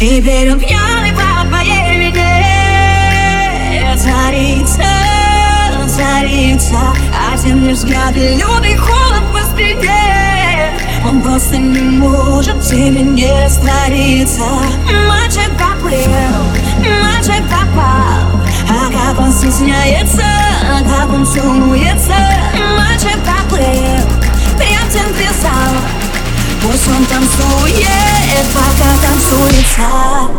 Теперь он пьяный по твоей вине. Царица, царица Один лишь взгляд и лютый холод по спине Он просто не может тебе не раствориться Мальчик поплыл, мальчик попал А как он стесняется, а как он целуется Пусть он танцует, пока танцуется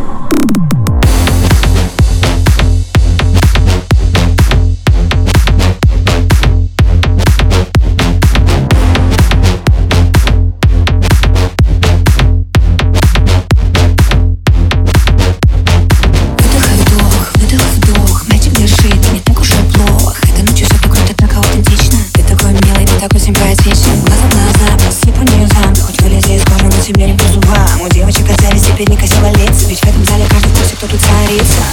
тут царица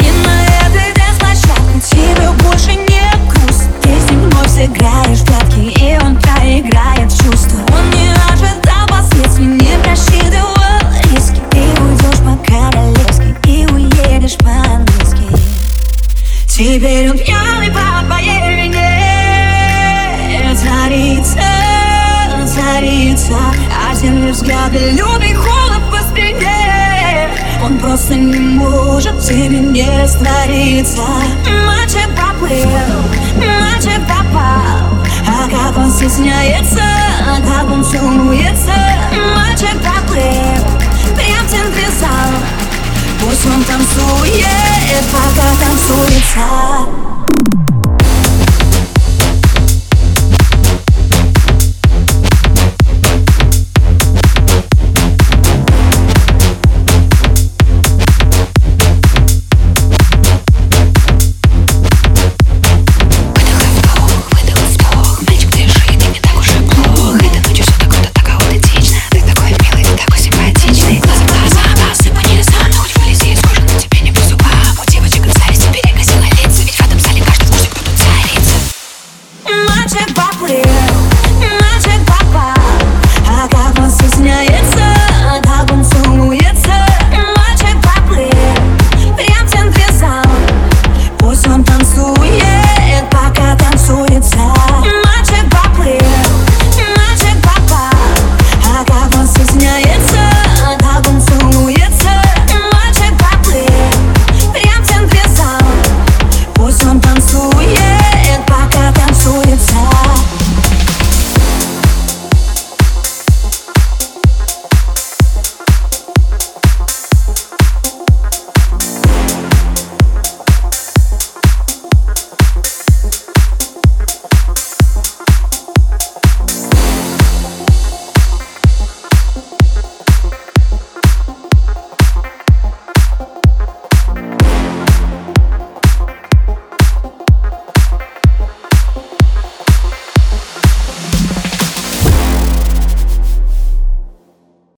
И на этой дэнс-площадке тебе больше не грустно Ты с ним вновь сыграешь в прятки И он проиграет чувства. Он не ожидал последствий, не просчитывал риски. Ты уйдешь по-королевски и уедешь по-английски Теперь он пьяный по твоей вине. Царица царица Один взгляд и просто не может в тебе не раствориться. Мальчик поплыл, мальчик попал А как он стесняется, а как он целуется. Мальчик поплыл, прям в Пусть он танцует, пока танцуется